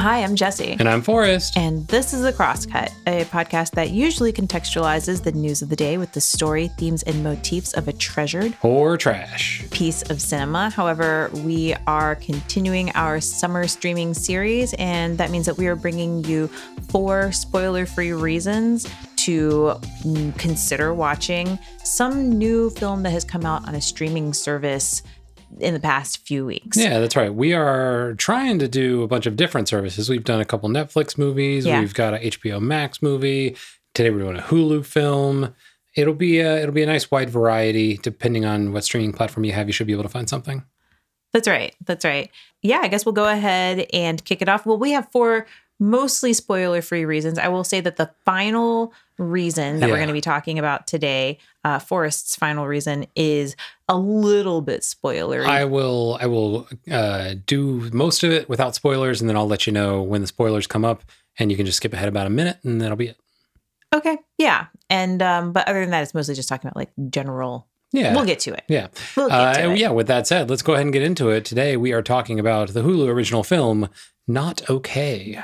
Hi, I'm Jesse. And I'm Forrest. And this is The Crosscut, a podcast that usually contextualizes the news of the day with the story, themes, and motifs of a treasured or trash piece of cinema. However, we are continuing our summer streaming series, and that means that we are bringing you four spoiler free reasons to consider watching some new film that has come out on a streaming service in the past few weeks. Yeah, that's right. We are trying to do a bunch of different services. We've done a couple Netflix movies. Yeah. We've got a HBO Max movie. Today we're doing a Hulu film. It'll be a, it'll be a nice wide variety depending on what streaming platform you have. You should be able to find something. That's right. That's right. Yeah, I guess we'll go ahead and kick it off. Well, we have four mostly spoiler free reasons. I will say that the final reason that yeah. we're going to be talking about today, uh, Forrest's final reason, is a little bit spoilery. I will I will uh, do most of it without spoilers, and then I'll let you know when the spoilers come up, and you can just skip ahead about a minute, and that'll be it. Okay. Yeah. And um, but other than that, it's mostly just talking about like general. Yeah. We'll get to it. Yeah. We'll get to uh, it. Yeah. With that said, let's go ahead and get into it. Today we are talking about the Hulu original film, Not Okay.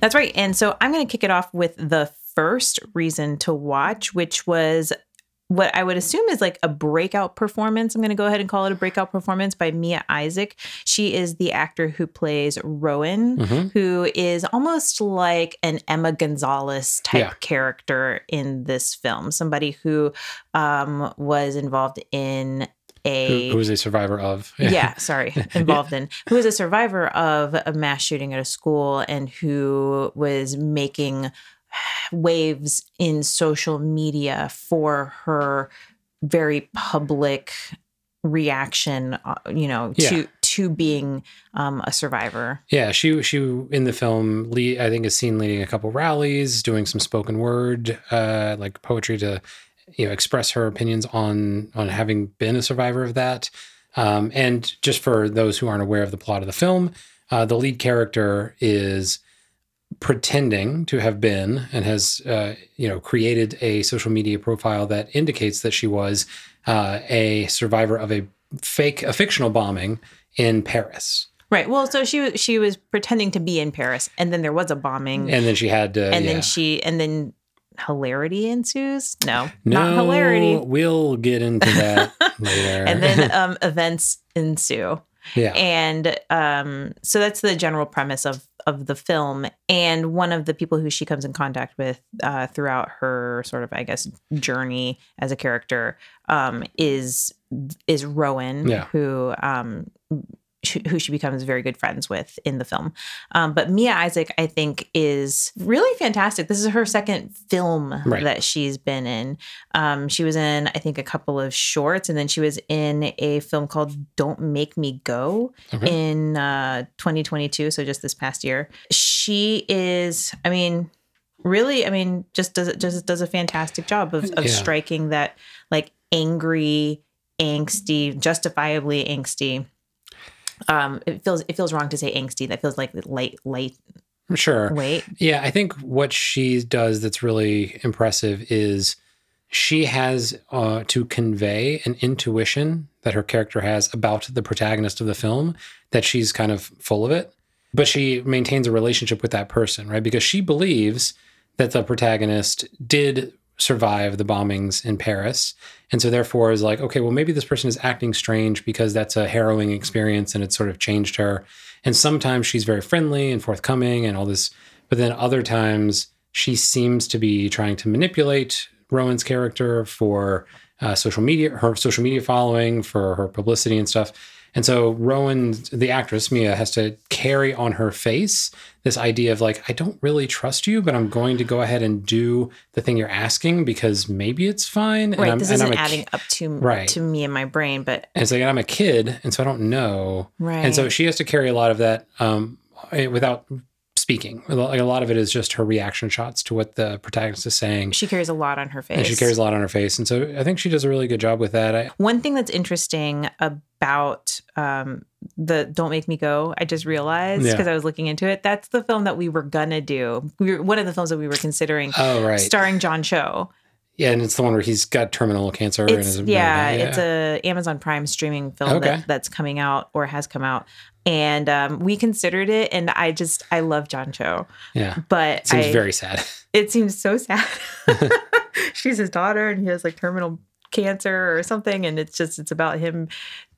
That's right. And so I'm going to kick it off with the first reason to watch, which was what I would assume is like a breakout performance. I'm going to go ahead and call it a breakout performance by Mia Isaac. She is the actor who plays Rowan, mm-hmm. who is almost like an Emma Gonzalez type yeah. character in this film. Somebody who um, was involved in a who, who was a survivor of. Yeah sorry involved in. Who was a survivor of a mass shooting at a school and who was making waves in social media for her very public reaction uh, you know yeah. to to being um, a survivor. Yeah she she in the film lead, i think is seen leading a couple rallies doing some spoken word uh like poetry to you know express her opinions on on having been a survivor of that. Um, and just for those who aren't aware of the plot of the film, uh, the lead character is pretending to have been and has uh, you know created a social media profile that indicates that she was uh, a survivor of a fake a fictional bombing in Paris. Right. Well, so she she was pretending to be in Paris, and then there was a bombing, and then she had to, and yeah. then she, and then hilarity ensues. No, no, not hilarity. We'll get into that later. and then um, events ensue. Yeah. And um, so that's the general premise of of the film. And one of the people who she comes in contact with uh, throughout her sort of, I guess, journey as a character um, is is Rowan, yeah. who um, who she becomes very good friends with in the film. Um, but Mia Isaac, I think, is really fantastic. This is her second film right. that she's been in. Um, she was in, I think, a couple of shorts, and then she was in a film called Don't Make Me Go okay. in uh, 2022. So just this past year. She is, I mean, really, I mean, just does just does a fantastic job of, of yeah. striking that like angry, angsty, justifiably angsty um it feels it feels wrong to say angsty. That feels like light light sure. wait yeah i think what she does that's really impressive is she has uh, to convey an intuition that her character has about the protagonist of the film that she's kind of full of it. But she maintains a relationship with that person right? Because she believes that the protagonist did survive the bombings in Paris. And so therefore is like, okay, well maybe this person is acting strange because that's a harrowing experience and it sort of changed her. And sometimes she's very friendly and forthcoming and all this, but then other times she seems to be trying to manipulate Rowan's character for uh, social media, her social media following, for her publicity and stuff. And so Rowan, the actress Mia, has to carry on her face this idea of like, I don't really trust you, but I'm going to go ahead and do the thing you're asking because maybe it's fine. Right. And this isn't adding up to right. to me and my brain, but and it's like I'm a kid, and so I don't know. Right. And so she has to carry a lot of that um, eh, without speaking. Like a lot of it is just her reaction shots to what the protagonist is saying. She carries a lot on her face. And she carries a lot on her face. And so I think she does a really good job with that. I, One thing that's interesting about um, the Don't Make Me Go, I just realized because yeah. I was looking into it. That's the film that we were gonna do. We were, one of the films that we were considering oh, right. starring John Cho. Yeah, and it's the one where he's got terminal cancer. It's, yeah, yeah, it's a Amazon Prime streaming film okay. that, that's coming out or has come out, and um, we considered it. And I just I love John Cho. Yeah, but it seems I, very sad. It seems so sad. She's his daughter, and he has like terminal cancer or something, and it's just it's about him.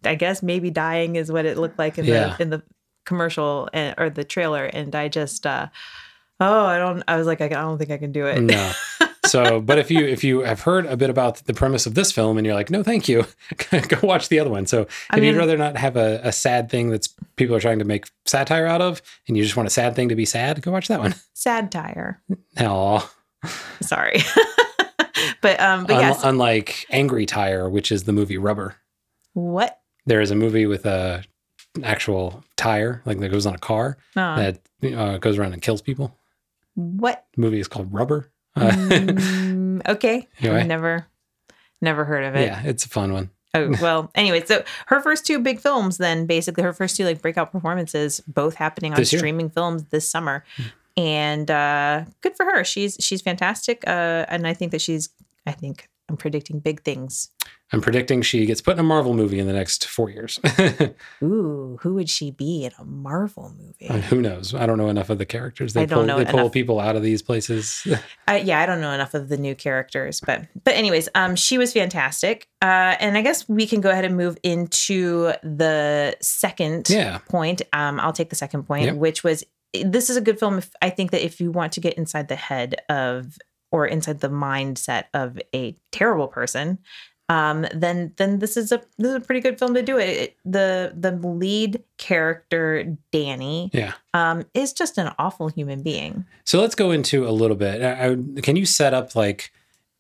I guess maybe dying is what it looked like in yeah. the in the commercial and, or the trailer, and I just. uh oh, I don't. I was like, I, don't think I can do it. No. So, but if you if you have heard a bit about the premise of this film and you're like, no, thank you, go watch the other one. So, if I mean, you'd rather not have a, a sad thing that's people are trying to make satire out of, and you just want a sad thing to be sad, go watch that one. Sad tire. No. Sorry. but um, but yes. unlike Angry Tire, which is the movie Rubber. What? There is a movie with a actual tire, like that goes on a car oh. that uh, goes around and kills people. What? The movie is called Rubber. Mm, okay. Anyway. Never, never heard of it. Yeah, it's a fun one. oh well. Anyway, so her first two big films, then basically her first two like breakout performances, both happening on this streaming year. films this summer, mm. and uh, good for her. She's she's fantastic, uh, and I think that she's. I think I'm predicting big things I'm predicting she gets put in a Marvel movie in the next four years. Ooh, who would she be in a Marvel movie? Uh, who knows? I don't know enough of the characters. They I don't pull, know. They enough. pull people out of these places. uh, yeah, I don't know enough of the new characters, but but anyways, um, she was fantastic. Uh, and I guess we can go ahead and move into the second yeah. point. Um, I'll take the second point, yep. which was this is a good film. If I think that if you want to get inside the head of or inside the mindset of a terrible person um, then then this is a this is a pretty good film to do it. it the the lead character Danni, yeah, um, is just an awful human being. So let's go into a little bit. I, I, can you set up like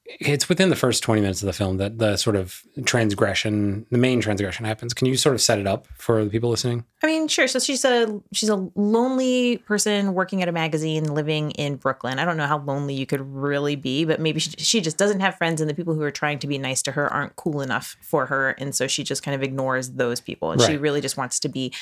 it's within the first 20 minutes of the film that the sort of transgression the main transgression happens can you sort of set it up for the people listening i mean sure so she's a she's a lonely person working at a magazine living in brooklyn i don't know how lonely you could really be but maybe she, she just doesn't have friends and the people who are trying to be nice to her aren't cool enough for her and so she just kind of ignores those people and right. she really just wants to be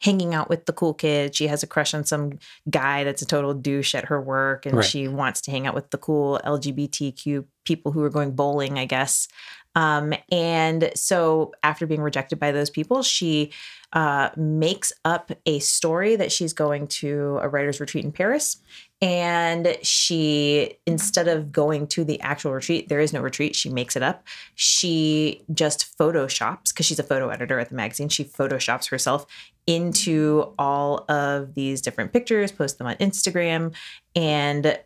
hanging out with the cool kids. She has a crush on some guy that's a total douche at her work, and right. she wants to hang out with the cool LGBTQ people who are going bowling, I guess. Um, and so after being rejected by those people, she uh, makes up a story that she's going to a writer's retreat in Paris. And she, instead of going to the actual retreat, there is no retreat. She makes it up. She just photoshops, because she's a photo editor at the magazine, she photoshops herself into all of these different pictures, posts them on Instagram, and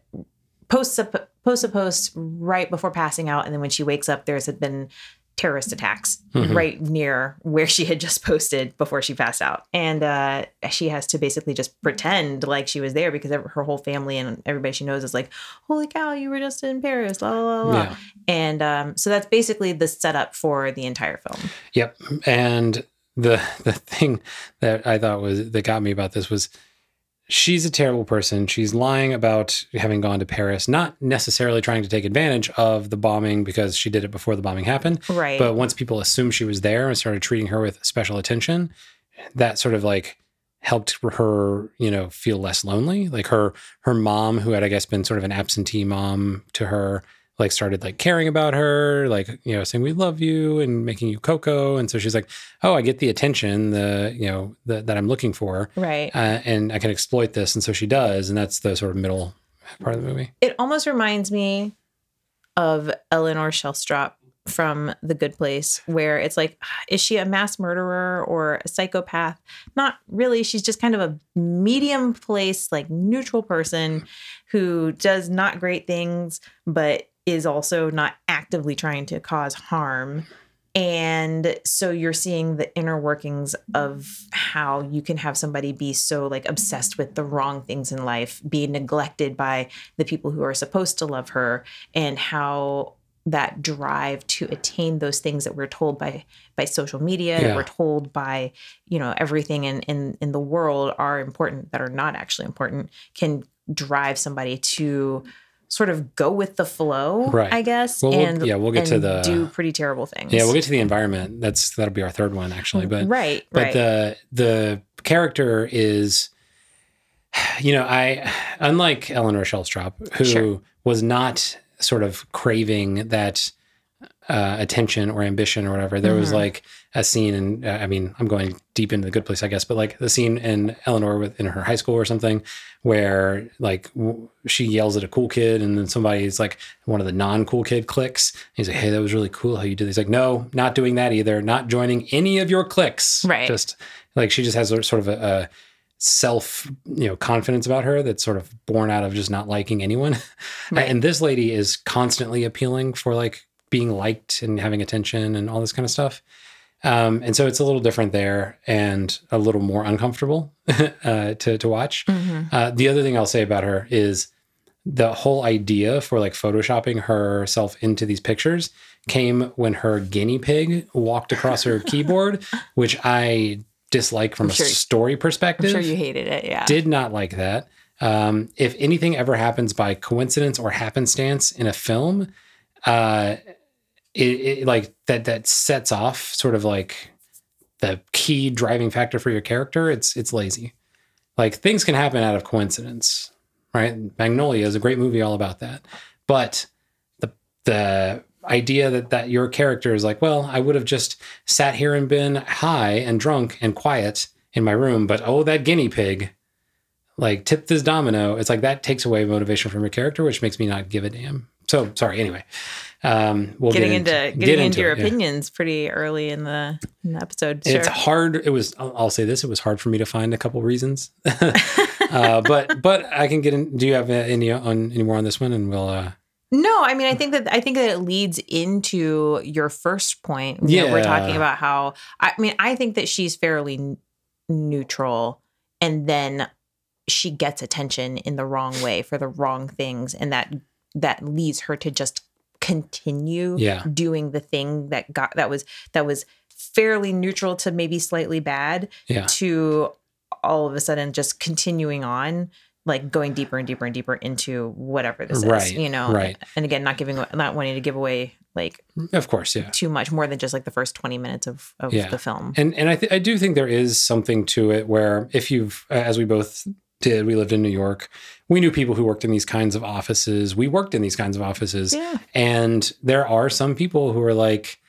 posts a, posts a post right before passing out. And then when she wakes up, there's had been terrorist attacks mm-hmm. right near where she had just posted before she passed out. And uh, she has to basically just pretend like she was there because her whole family and everybody she knows is like, holy cow, you were just in Paris, la, la, la. Yeah. And um, so that's basically the setup for the entire film. Yep. And the the thing that I thought was that got me about this was she's a terrible person. She's lying about having gone to Paris, not necessarily trying to take advantage of the bombing because she did it before the bombing happened. Right. But once people assumed she was there and started treating her with special attention, that sort of like helped her, you know, feel less lonely. Like her her mom, who had I guess been sort of an absentee mom to her, like started like caring about her, like, you know, saying we love you and making you cocoa. And so she's like, oh, I get the attention, the, you know, the, that I'm looking for. Right. Uh, and I can exploit this. And so she does. And that's the sort of middle part of the movie. It almost reminds me of Eleanor Shellstrop from The Good Place, where it's like, is she a mass murderer or a psychopath? Not really. She's just kind of a medium place, like neutral person who does not great things, but is also not actively trying to cause harm. And so you're seeing the inner workings of how you can have somebody be so like obsessed with the wrong things in life, be neglected by the people who are supposed to love her, and how that drive to attain those things that we're told by by social media yeah. that we're told by you know everything in, in in the world are important that are not actually important can drive somebody to sort of go with the flow, right. I guess. Well, and we'll, yeah, we'll get to the do pretty terrible things. Yeah, we'll get to the environment. That's that'll be our third one actually. But right, but right. the the character is, you know, I unlike Eleanor Shellstrop, who sure. was not sort of craving that uh, attention or ambition or whatever. There mm-hmm. was like a scene, and uh, I mean, I'm going deep into the good place, I guess, but like the scene in Eleanor with in her high school or something, where like w- she yells at a cool kid, and then somebody's like one of the non cool kid clicks. He's like, "Hey, that was really cool how you did." This. He's like, "No, not doing that either. Not joining any of your cliques." Right. Just like she just has a, sort of a, a self you know confidence about her that's sort of born out of just not liking anyone right. and this lady is constantly appealing for like being liked and having attention and all this kind of stuff. Um, and so it's a little different there and a little more uncomfortable uh, to, to watch. Mm-hmm. Uh, the other thing I'll say about her is the whole idea for like photoshopping herself into these pictures came when her guinea pig walked across her keyboard, which I dislike from sure, a story perspective. I'm sure you hated it. Yeah. Did not like that. Um, if anything ever happens by coincidence or happenstance in a film, uh, it, it like that that sets off sort of like the key driving factor for your character, it's it's lazy. Like things can happen out of coincidence, right? Magnolia is a great movie all about that. But the the idea that that your character is like, well, I would have just sat here and been high and drunk and quiet in my room, but oh, that guinea pig like tipped this domino. It's like that takes away motivation from your character, which makes me not give a damn. So sorry. Anyway, um, we'll getting get into, into, getting get into, into your it, opinions yeah. pretty early in the, in the episode. Sure. It's hard. It was. I'll, I'll, say this: it was hard for me to find a couple reasons, uh, but but I can get in. Do you have any on any more on this one? And we'll. Uh, no, I mean, I think that I think that it leads into your first point. Yeah, we're talking about how. I mean, I think that she's fairly n- neutral, and then she gets attention in the wrong way for the wrong things, and that that leads her to just continue yeah. doing the thing that got that was that was fairly neutral to maybe slightly bad yeah. to all of a sudden just continuing on like going deeper and deeper and deeper into whatever this right, is you know right and again not giving not wanting to give away like of course yeah too much more than just like the first 20 minutes of, of yeah. the film and and I, th- I do think there is something to it where if you've as we both did. We lived in New York. We knew people who worked in these kinds of offices. We worked in these kinds of offices. Yeah. And there are some people who are like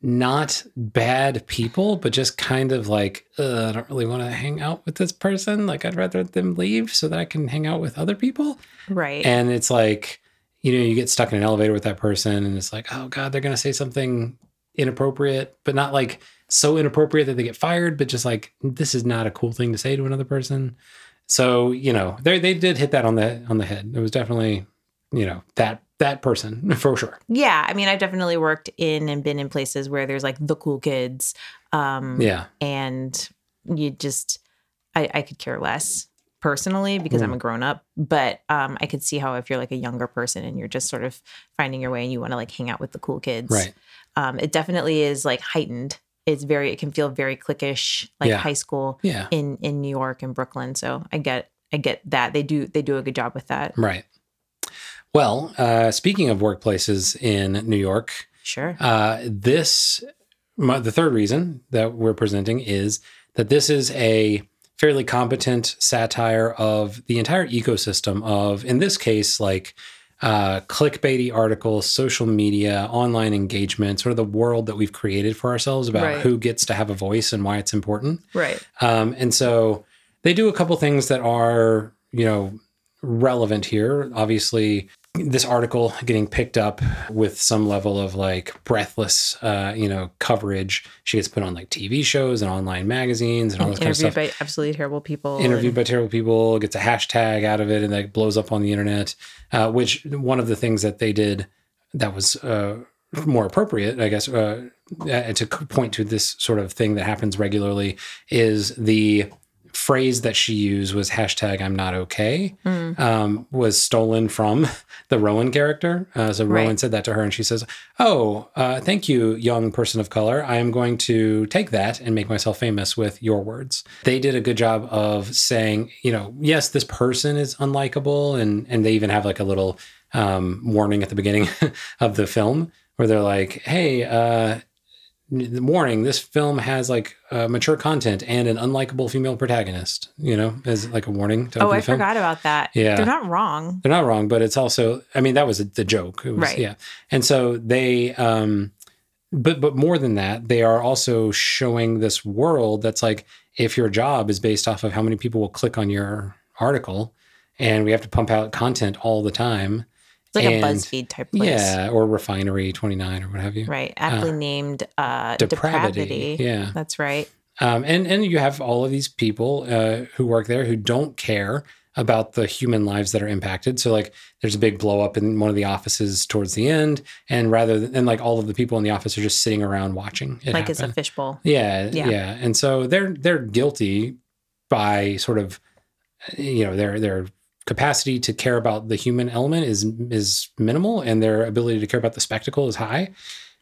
not bad people, but just kind of like, I don't really want to hang out with this person. Like, I'd rather them leave so that I can hang out with other people. Right. And it's like, you know, you get stuck in an elevator with that person and it's like, oh God, they're going to say something inappropriate, but not like so inappropriate that they get fired, but just like, this is not a cool thing to say to another person. So you know, they they did hit that on the on the head. It was definitely you know that that person for sure. Yeah, I mean, I've definitely worked in and been in places where there's like the cool kids. Um, yeah, and you just, I, I could care less personally because mm. I'm a grown up, but um, I could see how if you're like a younger person and you're just sort of finding your way and you want to like hang out with the cool kids, right? Um, it definitely is like heightened it's very it can feel very cliquish like yeah. high school yeah. in in New York and Brooklyn. So I get I get that they do they do a good job with that. Right. Well, uh, speaking of workplaces in New York, sure. Uh, this my, the third reason that we're presenting is that this is a fairly competent satire of the entire ecosystem of, in this case, like uh, clickbaity articles, social media, online engagement, sort of the world that we've created for ourselves about right. who gets to have a voice and why it's important. Right. Um, and so they do a couple things that are, you know, relevant here. Obviously, this article getting picked up with some level of like breathless, uh, you know, coverage. She gets put on like TV shows and online magazines and all this kind of stuff. Interviewed by absolutely terrible people. Interviewed and... by terrible people. Gets a hashtag out of it and that blows up on the internet. Uh, which one of the things that they did that was uh, more appropriate, I guess, uh, to point to this sort of thing that happens regularly is the phrase that she used was hashtag I'm not okay mm. um, was stolen from the Rowan character. Uh, so right. Rowan said that to her and she says, Oh, uh, thank you, young person of color. I am going to take that and make myself famous with your words. They did a good job of saying, you know, yes, this person is unlikable. And, and they even have like a little um, warning at the beginning of the film where they're like, Hey, uh, warning this film has like uh, mature content and an unlikable female protagonist you know as like a warning to oh i forgot about that. Yeah. They're not wrong. They're not wrong but it's also i mean that was the joke. Was, right. yeah. And so they um but but more than that they are also showing this world that's like if your job is based off of how many people will click on your article and we have to pump out content all the time it's like and, a BuzzFeed type place. Yeah, or Refinery 29 or what have you. Right. Aptly uh, named uh, depravity. depravity. Yeah. That's right. Um, and, and you have all of these people uh, who work there who don't care about the human lives that are impacted. So like there's a big blow up in one of the offices towards the end, and rather than like all of the people in the office are just sitting around watching it. Like happen. it's a fishbowl. Yeah, yeah. Yeah. And so they're they're guilty by sort of you know, they're they're capacity to care about the human element is is minimal and their ability to care about the spectacle is high.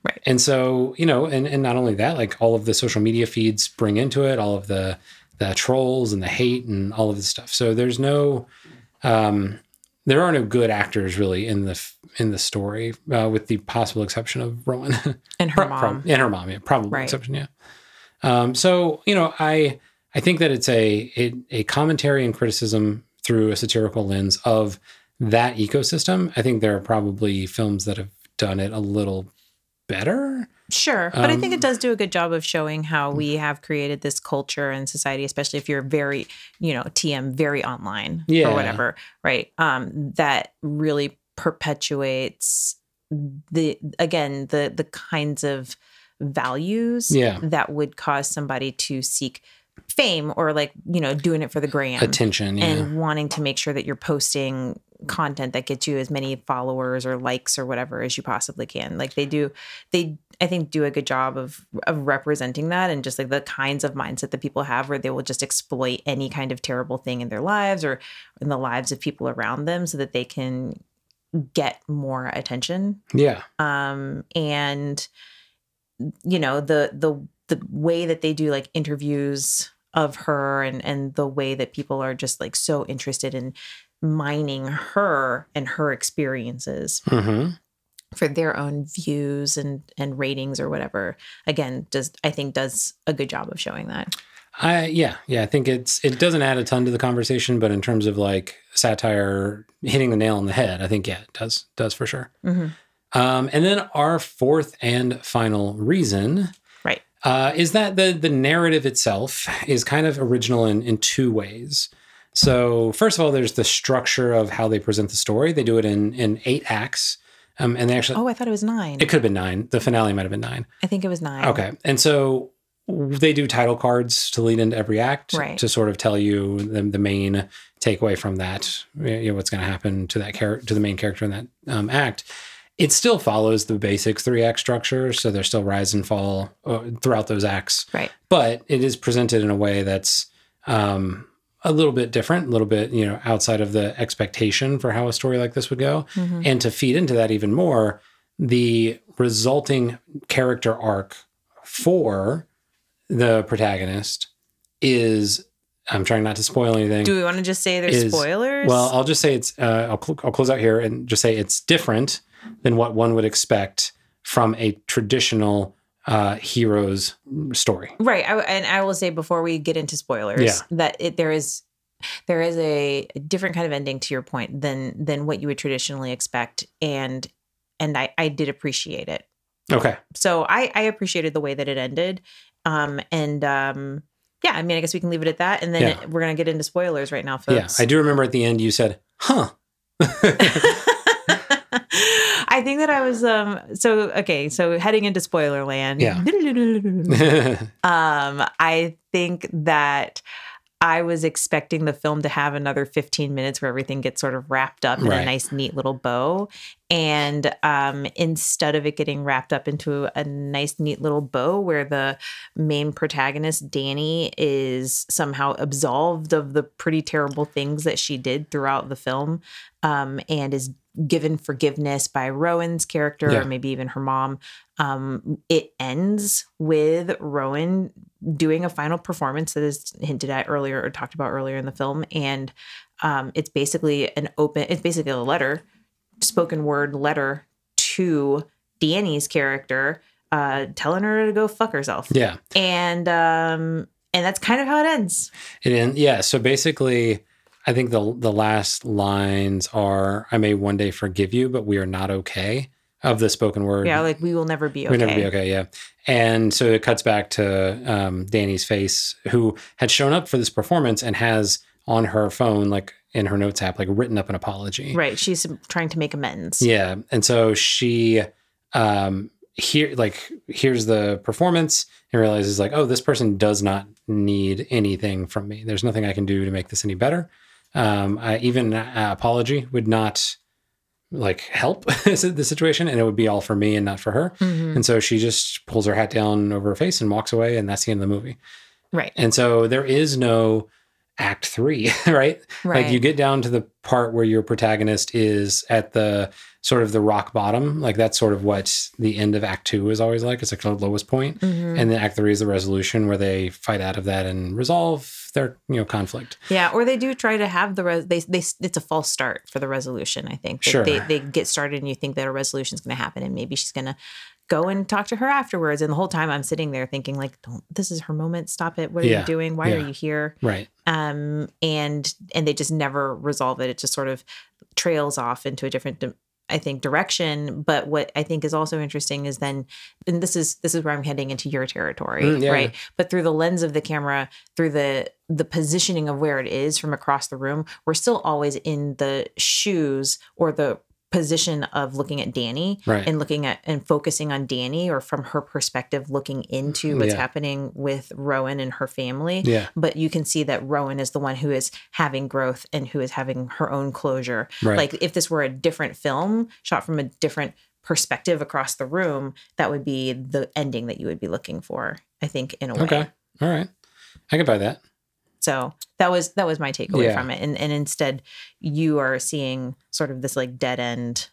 Right. And so you know and, and not only that like all of the social media feeds bring into it all of the the trolls and the hate and all of this stuff. So there's no um there are no good actors really in the in the story uh, with the possible exception of rowan. And her mom. and her mom yeah probably right. exception yeah. Um so you know i i think that it's a a, a commentary and criticism through a satirical lens of that ecosystem. I think there are probably films that have done it a little better. Sure. But um, I think it um, does do a good job of showing how we have created this culture and society, especially if you're very, you know, TM, very online yeah. or whatever, right? Um, that really perpetuates the again, the the kinds of values yeah. that would cause somebody to seek fame or like you know doing it for the gram attention yeah. and wanting to make sure that you're posting content that gets you as many followers or likes or whatever as you possibly can. Like they do they i think do a good job of of representing that and just like the kinds of mindset that people have where they will just exploit any kind of terrible thing in their lives or in the lives of people around them so that they can get more attention. Yeah. Um and you know the the the way that they do like interviews of her and and the way that people are just like so interested in mining her and her experiences mm-hmm. for their own views and and ratings or whatever again does i think does a good job of showing that I yeah yeah I think it's it doesn't add a ton to the conversation, but in terms of like satire hitting the nail on the head, I think yeah it does does for sure. Mm-hmm. Um, and then our fourth and final reason uh, is that the the narrative itself is kind of original in in two ways. So first of all, there's the structure of how they present the story. They do it in in eight acts. Um, and they actually oh, I thought it was nine. It could have been nine. The finale might have been nine. I think it was nine. Okay, and so they do title cards to lead into every act right. to sort of tell you the, the main takeaway from that. You know what's going to happen to that character, to the main character in that um, act it still follows the basic three act structure. So there's still rise and fall uh, throughout those acts. Right. But it is presented in a way that's um, a little bit different, a little bit, you know, outside of the expectation for how a story like this would go. Mm-hmm. And to feed into that even more, the resulting character arc for the protagonist is I'm trying not to spoil anything. Do we want to just say there's is, spoilers? Well, I'll just say it's. Uh, I'll, cl- I'll close out here and just say it's different than what one would expect from a traditional uh, hero's story. Right. I, and I will say before we get into spoilers yeah. that it, there is there is a different kind of ending to your point than than what you would traditionally expect and and I, I did appreciate it. Okay. So I, I appreciated the way that it ended. Um, and um, yeah, I mean, I guess we can leave it at that. And then yeah. it, we're going to get into spoilers right now, folks. Yeah, I do remember at the end you said, huh. I think that I was um so okay, so heading into spoiler land. Yeah. um I think that I was expecting the film to have another 15 minutes where everything gets sort of wrapped up in right. a nice, neat little bow. And um, instead of it getting wrapped up into a nice, neat little bow where the main protagonist, Danni, is somehow absolved of the pretty terrible things that she did throughout the film um, and is given forgiveness by Rowan's character yeah. or maybe even her mom. Um, it ends with Rowan doing a final performance that is hinted at earlier or talked about earlier in the film. And um, it's basically an open, it's basically a letter, spoken word letter to Danni's character uh, telling her to go fuck herself. Yeah. And um, and that's kind of how it ends. It. Yeah. So basically, I think the the last lines are, "I may one day forgive you, but we are not okay." Of the spoken word. Yeah, like we will never be okay. We'll never be okay. Yeah. And so it cuts back to um, Danni's face, who had shown up for this performance and has on her phone, like in her notes app, like written up an apology. Right. She's trying to make amends. Yeah. And so she um here like here's the performance and realizes like, oh, this person does not need anything from me. There's nothing I can do to make this any better. Um, I, even an apology would not like help the situation and it would be all for me and not for her. Mm-hmm. And so she just pulls her hat down over her face and walks away and that's the end of the movie. Right. And so there is no act 3, right? right? Like you get down to the part where your protagonist is at the sort of the rock bottom. Like that's sort of what the end of Act Two is always like. It's like the lowest point. Mm-hmm. and then Act Three is the resolution where they fight out of that and resolve their you know conflict. Yeah, or they do try to have the res- they they it's a false start for the resolution. I think sure. they they get started and you think that a resolution is going to happen and maybe she's going to go and talk to her afterwards. And the whole time I'm sitting there thinking like, don't, this is her moment. Stop it. What are yeah. you doing? Why yeah. are you here? Right. Um, and, and they just never resolve it. It just sort of trails off into a different I think direction. But what I think is also interesting is then, and this is this is where I'm heading into your territory, mm, yeah, right? But through the lens of the camera, through the the positioning of where it is from across the room, we're still always in the shoes or the position of looking at Danni right. and looking at and focusing on Danni or from her perspective looking into what's yeah. happening with Rowan and her family. Yeah. But you can see that Rowan is the one who is having growth and who is having her own closure. Right. Like if this were a different film shot from a different perspective across the room, that would be the ending that you would be looking for, I think, in a way. Okay. All right. I can buy that. So that was that was my takeaway yeah. from it. And and instead you are seeing sort of this like dead end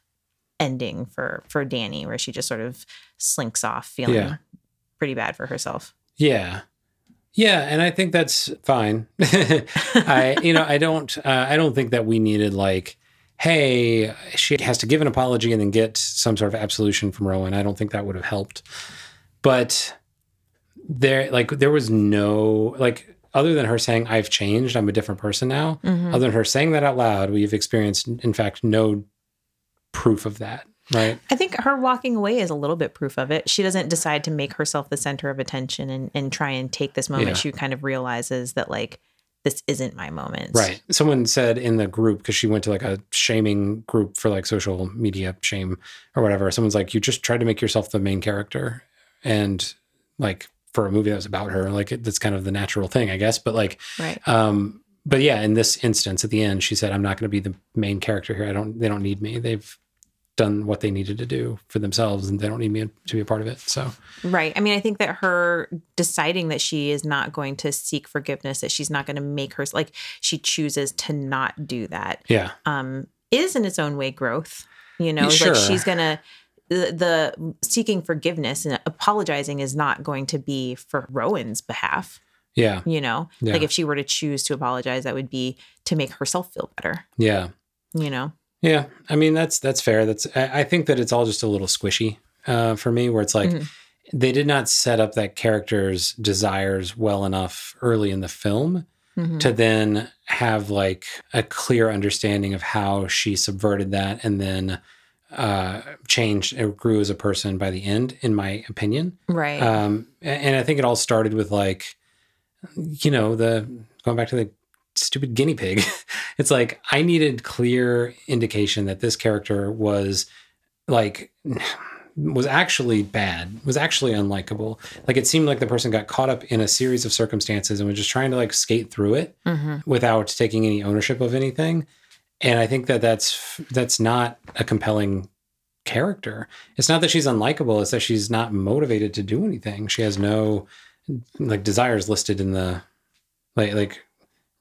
ending for for Danni where she just sort of slinks off feeling yeah. pretty bad for herself. Yeah. Yeah, and I think that's fine. I you know, I don't uh, I don't think that we needed like hey, she has to give an apology and then get some sort of absolution from Rowan. I don't think that would have helped. But there like there was no like other than her saying I've changed, I'm a different person now, mm-hmm. other than her saying that out loud, we've experienced in fact no proof of that. Right. I think her walking away is a little bit proof of it. She doesn't decide to make herself the center of attention and, and try and take this moment. Yeah. She kind of realizes that like this isn't my moment. Right. Someone said in the group, because she went to like a shaming group for like social media shame or whatever. Someone's like, you just tried to make yourself the main character. And like for a movie that was about her. Like it, that's kind of the natural thing, I guess. But like, right. Um, but yeah, in this instance, at the end, she said, "I'm not going to be the main character here. I don't. They don't need me. They've done what they needed to do for themselves, and they don't need me to be a part of it." So, right. I mean, I think that her deciding that she is not going to seek forgiveness, that she's not going to make her like she chooses to not do that. Yeah. Um, is in its own way growth. You know, sure. like she's gonna the, the seeking forgiveness and apologizing is not going to be for Rowan's behalf. Yeah. You know, yeah. like if she were to choose to apologize, that would be to make herself feel better. Yeah. You know? Yeah. I mean, that's, that's fair. That's, I, I think that it's all just a little squishy uh, for me, where it's like, mm-hmm. they did not set up that character's desires well enough early in the film mm-hmm. to then have like a clear understanding of how she subverted that and then uh, changed and grew as a person by the end, in my opinion. Right. Um, and I think it all started with like, you know, the going back to the stupid guinea pig. it's like I needed clear indication that this character was like was actually bad, was actually unlikable. Like it seemed like the person got caught up in a series of circumstances and was just trying to like skate through it mm-hmm. without taking any ownership of anything and I think that that's that's not a compelling character. It's not that she's unlikable; it's that she's not motivated to do anything. She has no like desires listed in the like like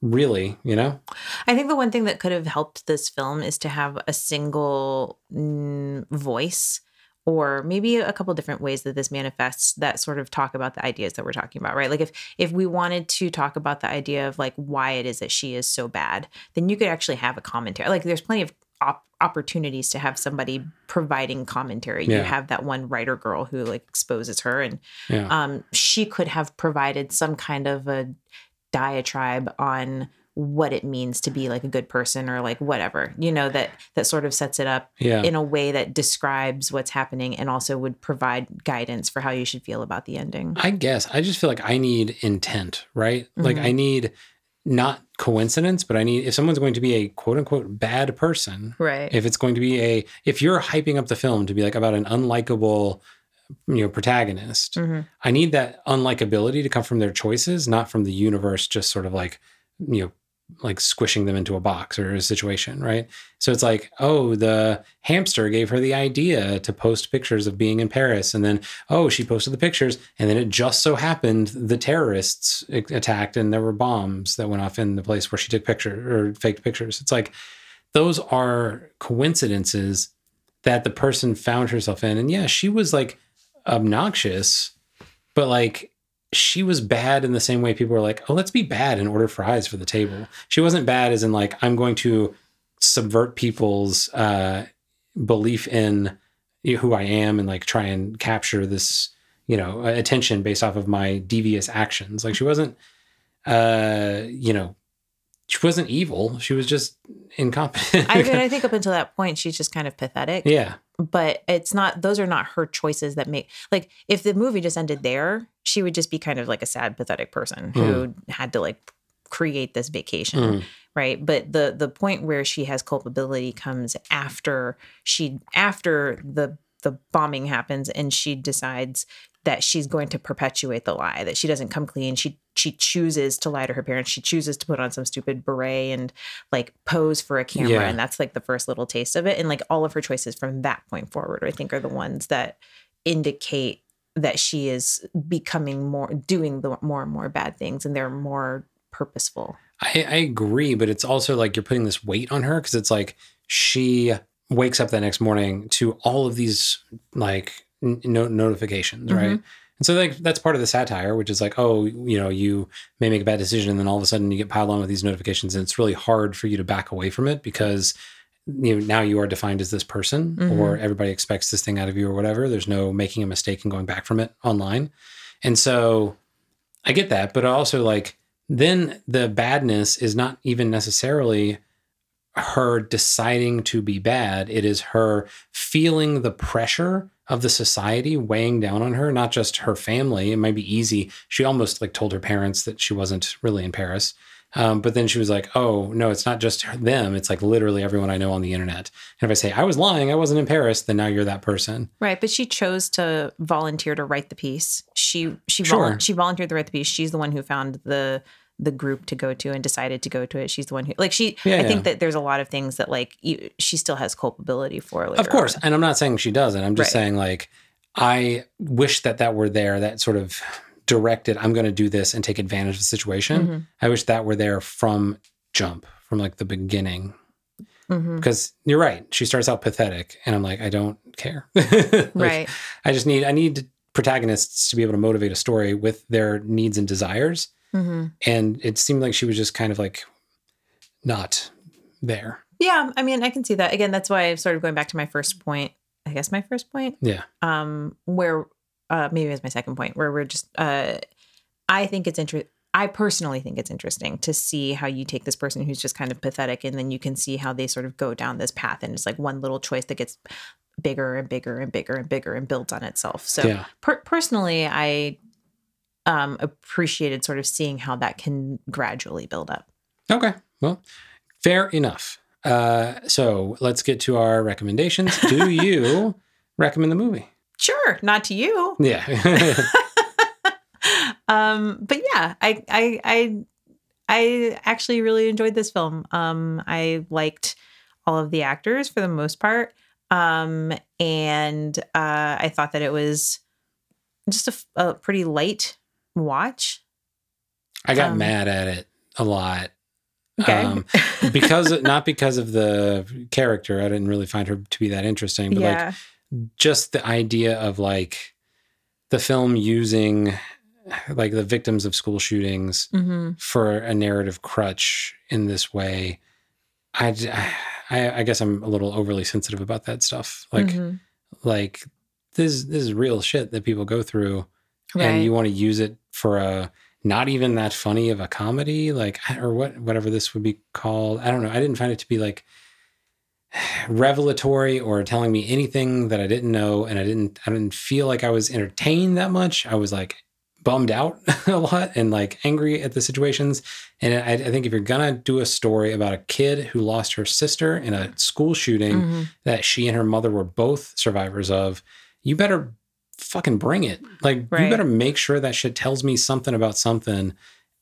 really, you know. I think the one thing that could have helped this film is to have a single mm, voice or maybe a couple different ways that this manifests that sort of talk about the ideas that we're talking about right like if if we wanted to talk about the idea of like why it is that she is so bad then you could actually have a commentary like there's plenty of op- opportunities to have somebody providing commentary. Yeah. You have that one writer girl who like exposes her, and Yeah. um, she could have provided some kind of a diatribe on what it means to be like a good person or like whatever you know that that sort of sets it up yeah. in a way that describes what's happening and also would provide guidance for how you should feel about the ending I guess I just feel like I need intent, right? Like Mhm. I need not coincidence, but I need if someone's going to be a quote unquote bad person, right if it's going to be a if you're hyping up the film to be like about an unlikable you know protagonist, hmm I need that unlikability to come from their choices, not from the universe just sort of like, you know, like squishing them into a box or a situation, right? So it's like, oh, the hamster gave her the idea to post pictures of being in Paris. And then, oh, she posted the pictures. And then it just so happened the terrorists attacked and there were bombs that went off in the place where she took pictures or faked pictures. It's like, those are coincidences that the person found herself in. And yeah, she was like obnoxious, but like she was bad in the same way people were like, oh, let's be bad and order fries for the table. She wasn't bad as in like, I'm going to subvert people's uh, belief in who I am and like try and capture this, you know, attention based off of my devious actions. Like she wasn't, uh, you know, she wasn't evil. She was just incompetent. I mean, I think up until that point, she's just kind of pathetic. yeah. But it's not; those are not her choices that make. Like, if the movie just ended there, she would just be kind of like a sad, pathetic person who had to like create this vacation, Mhm. right? But the the point where she has culpability comes after she after the the bombing happens, and she decides that she's going to perpetuate the lie that she doesn't come clean. She she chooses to lie to her parents. She chooses to put on some stupid beret and like pose for a camera Yeah. and that's like the first little taste of it. And like all of her choices from that point forward i think are the ones that indicate that she is becoming more doing the more and more bad things and they're more purposeful. I, I agree, but it's also like you're putting this weight on her because it's like she wakes up that next morning to all of these like n- no- notifications, Mhm. right? And so like that's part of the satire, which is like, oh, you know, you may make a bad decision, and then all of a sudden you get piled on with these notifications, and it's really hard for you to back away from it because you know now you are defined as this person, or everybody expects this thing out of you, or whatever. There's no making a mistake and going back from it online, and so I get that, but also like then the badness is not even necessarily her deciding to be bad. It is her feeling the pressure of the society weighing down on her, not just her family. It might be easy. She almost like told her parents that she wasn't really in Paris. Um, but then she was like, oh, no, it's not just them. It's like literally everyone I know on the internet. And if I say, I was lying, I wasn't in Paris, then now you're that person. right but she chose to volunteer to write the piece she she Sure. volun- she volunteered to write the piece she's the one who found the the group to go to and decided to go to it she's the one who like she Yeah, i yeah. think that there's a lot of things that like you, she still has culpability for later Of course. on. And I'm not saying she doesn't. I'm just Right. saying, like, I wish that that were there, that sort of directed, I'm going to do this and take advantage of the situation. Mhm. I wish that were there from jump, from like the beginning. Mhm. Because you're right. She starts out pathetic. And I'm like, I don't care. Like, right I just need, I need protagonists to be able to motivate a story with their needs and desires. Hmm And it seemed like she was just kind of like not there. yeah i mean i can see that again that's why i'm sort of going back to my first point i guess my first point Yeah. um where uh maybe it's my second point where we're just uh i think it's interesting i personally think it's interesting to see how you take this person who's just kind of pathetic and then you can see how they sort of go down this path and it's like one little choice that gets bigger and bigger and bigger and bigger and builds on itself so Yeah. per- personally i um appreciated sort of seeing how that can gradually build up Okay. Well, fair enough. Uh, so let's get to our recommendations. Do you recommend the movie? sure not to you Yeah. um but yeah I, I i i actually really enjoyed this film um i liked all of the actors for the most part um and uh i thought that it was just a pretty light watch I got Um, mad at it a lot. okay Um, because not because of the character. I didn't really find her to be that interesting, but like yeah just the idea of like the film using like the victims of school shootings hmm for a narrative crutch in this way. I, I, I, guess I'm a little overly sensitive about that stuff. Like, mm-hmm. like this this is real shit that people go through, right. and you want to use it for a not even that funny of a comedy, like or what whatever this would be called. I don't know. I didn't find it to be like revelatory or telling me anything that I didn't know, and I didn't I didn't feel like I was entertained that much. I was like bummed out a lot and like angry at the situations. And I, I, think if you're gonna do a story about a kid who lost her sister in a school shooting mm-hmm. that she and her mother were both survivors of, you better fucking bring it. Like right. you better make sure that shit tells me something about something.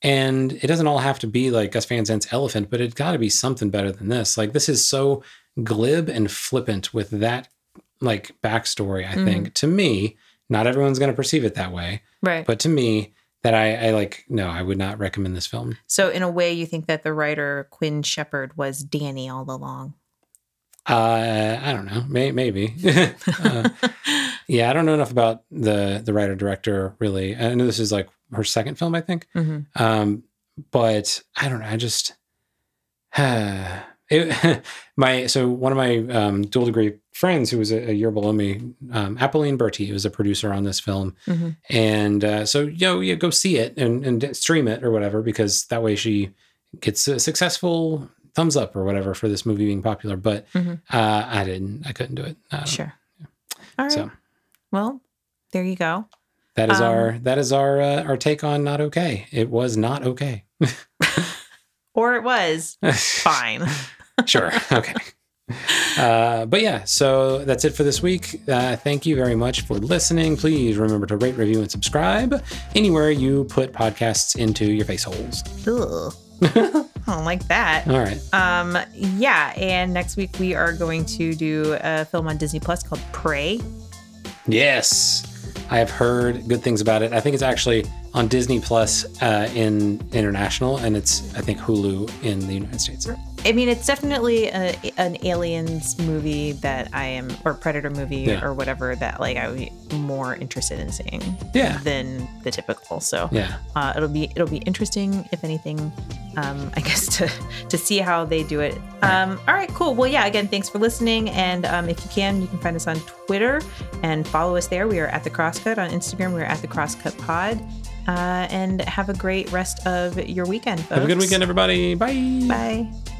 And it doesn't all have to be like Gus Van Sant's elephant, but it's got to be something better than this. Like this is so glib and flippant with that like backstory. I mm-hmm. think to me, not everyone's going to perceive it that way, right? But to me, that I, I like. No, I would not recommend this film. So in a way, you think that the writer Quinn Shepard was Danni all along. Uh, I don't know. May, maybe. uh, yeah, I don't know enough about the the writer director really. I know this is like her second film, I think. Mm-hmm. Um, but I don't know. I just it, my so one of my um, dual degree friends who was a, a year below me, um, Apolline Berti, was a producer on this film, mm-hmm. and uh, so you know, yeah, go see it and, and stream it or whatever because that way she gets a successful thumbs up or whatever for this movie being popular. But mm-hmm. uh, I didn't. I couldn't do it. Sure. Yeah. All right. So, well, there you go. That is um, our that is our uh, our take on not okay. It was not okay. or it was fine. sure. Okay. Uh, but yeah, so that's it for this week. Uh, thank you very much for listening. Please remember to rate, review, and subscribe anywhere you put podcasts into your face holes. I don't like that. All right. Um, yeah, and next week we are going to do a film on Disney Plus called Prey. Yes. I have heard good things about it. I think it's actually on Disney Plus uh, in international, and it's I think Hulu in the United States. I mean, it's definitely a, an aliens movie that I am, or Predator movie, yeah. or whatever that like I would be more interested in seeing. Yeah. Than the typical. So yeah, uh, it'll be it'll be interesting if anything. Um, I guess to to see how they do it. Um, all right, cool. Well, yeah. Again, thanks for listening, and um, if you can, you can find us on Twitter and follow us there. We are at the Crosscut on Instagram. We are at the Crosscut Pod. Uh, and have a great rest of your weekend, folks. Have a good weekend, everybody. Bye. Bye.